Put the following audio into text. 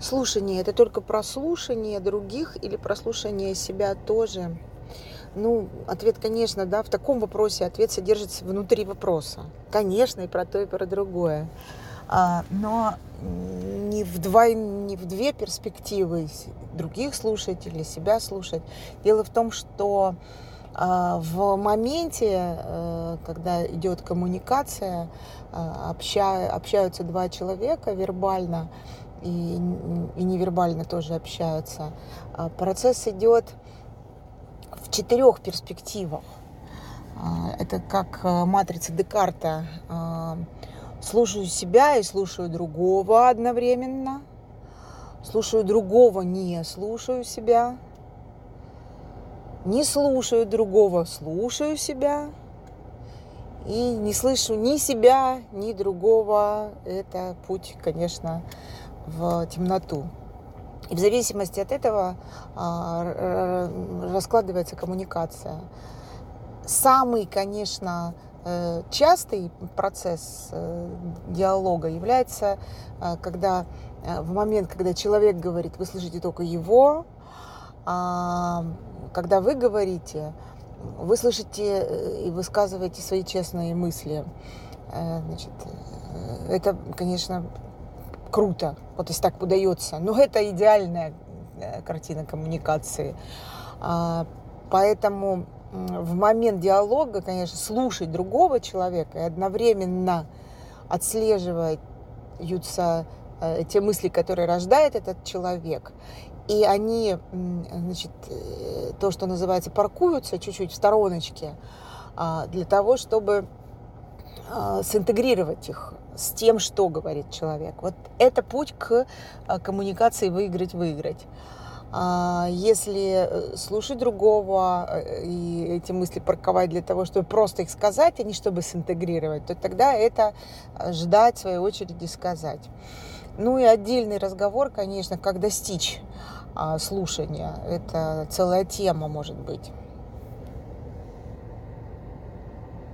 Слушание – это только прослушание других или прослушание себя тоже? Ну, ответ, конечно, да, в таком вопросе ответ содержится внутри вопроса. Конечно, и про то, и про другое. А, но не в, два, не в две перспективы других слушать или себя слушать. Дело в том, что а, в моменте, э, когда идет коммуникация, а, обща, общаются два человека вербально и, и невербально тоже общаются, процесс идет в четырех перспективах. Это как э, матрица Декарта слушаю себя и слушаю другого одновременно. Слушаю другого, не слушаю себя. Не слушаю другого, слушаю себя. И не слышу ни себя, ни другого. Это путь, конечно, в темноту. И в зависимости от этого а, раскладывается коммуникация. Самый, конечно, Э, частый процесс э, диалога является, э, когда в момент, когда человек говорит, вы слышите только его, а когда вы говорите, вы слышите и высказываете свои честные мысли. Значит, это, конечно, круто, вот если так удается. Но это идеальная картина коммуникации. А, поэтому в момент диалога, конечно, слушать другого человека и одновременно отслеживаются э, те мысли, которые рождает этот человек, и они, значит, э, то, что называется, паркуются чуть-чуть в стороночке а, для того, чтобы а, синтегрировать их с тем, что говорит человек. Вот это путь к а, коммуникации выиграть-выиграть. А, если э, слушать другого э, и эти мысли парковать для того, чтобы просто их сказать, а не чтобы синтегрировать, то тогда это э, ждать своей очереди сказать. Ну и отдельный разговор, конечно, как достичь а, слушания. Это целая тема может быть.